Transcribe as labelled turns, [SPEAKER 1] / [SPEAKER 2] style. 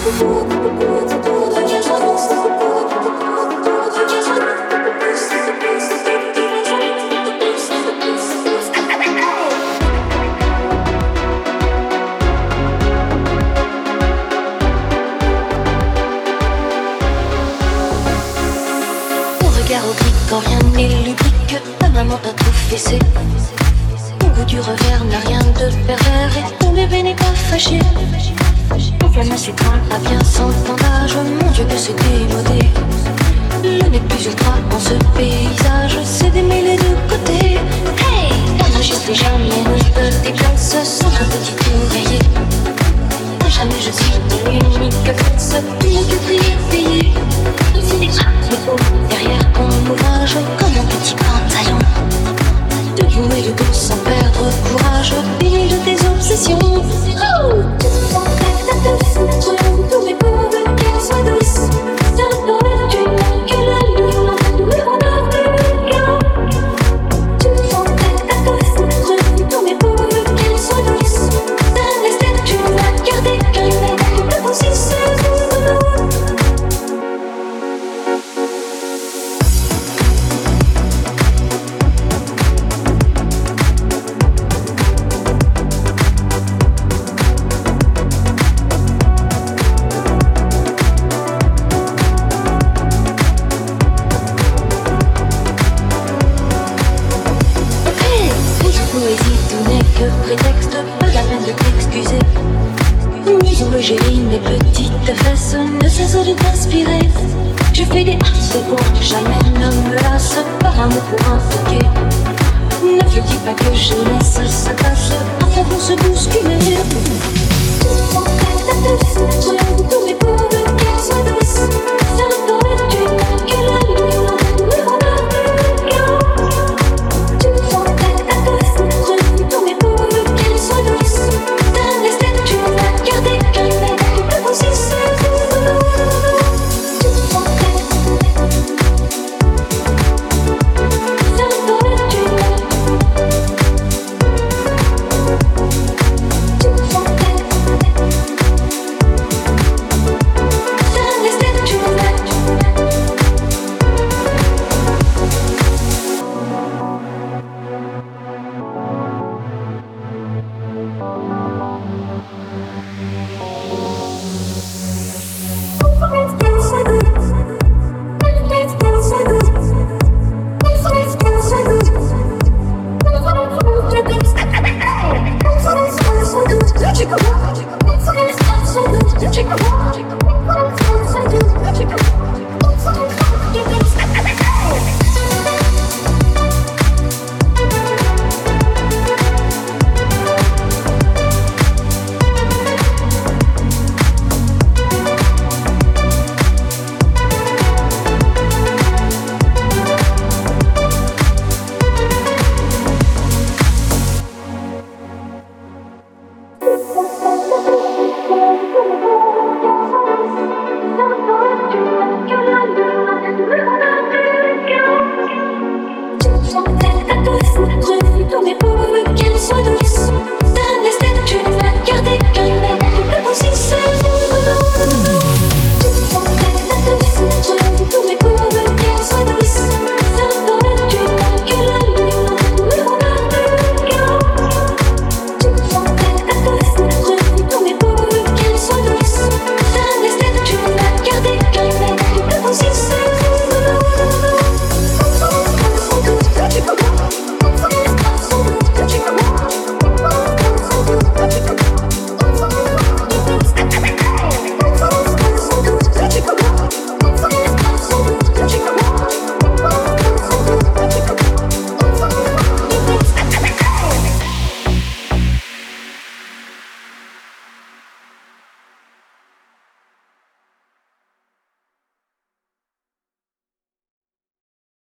[SPEAKER 1] Au regard au brique, quand rien n'est lubrique, ta maman a tout fessé. Au bout du revers, n'a rien de. paysage, c'est des de côté. Hey, jamais un petit ouvrier. Jamais je suis l'unique force pire que des derrière ton ouvrage comme un petit pantalon. De jouer le dos sans perdre courage, pile de tes obsessions. Oh, de prétexte, pas la peine de t'excuser. Ni où j'ai mes petites fesses ne cessent de t'inspirer. Je fais des harces pour jamais ne me lasse par amour pour un. Ne te dis pas que je laisse sa place afin qu'on se bousculer. Chicken,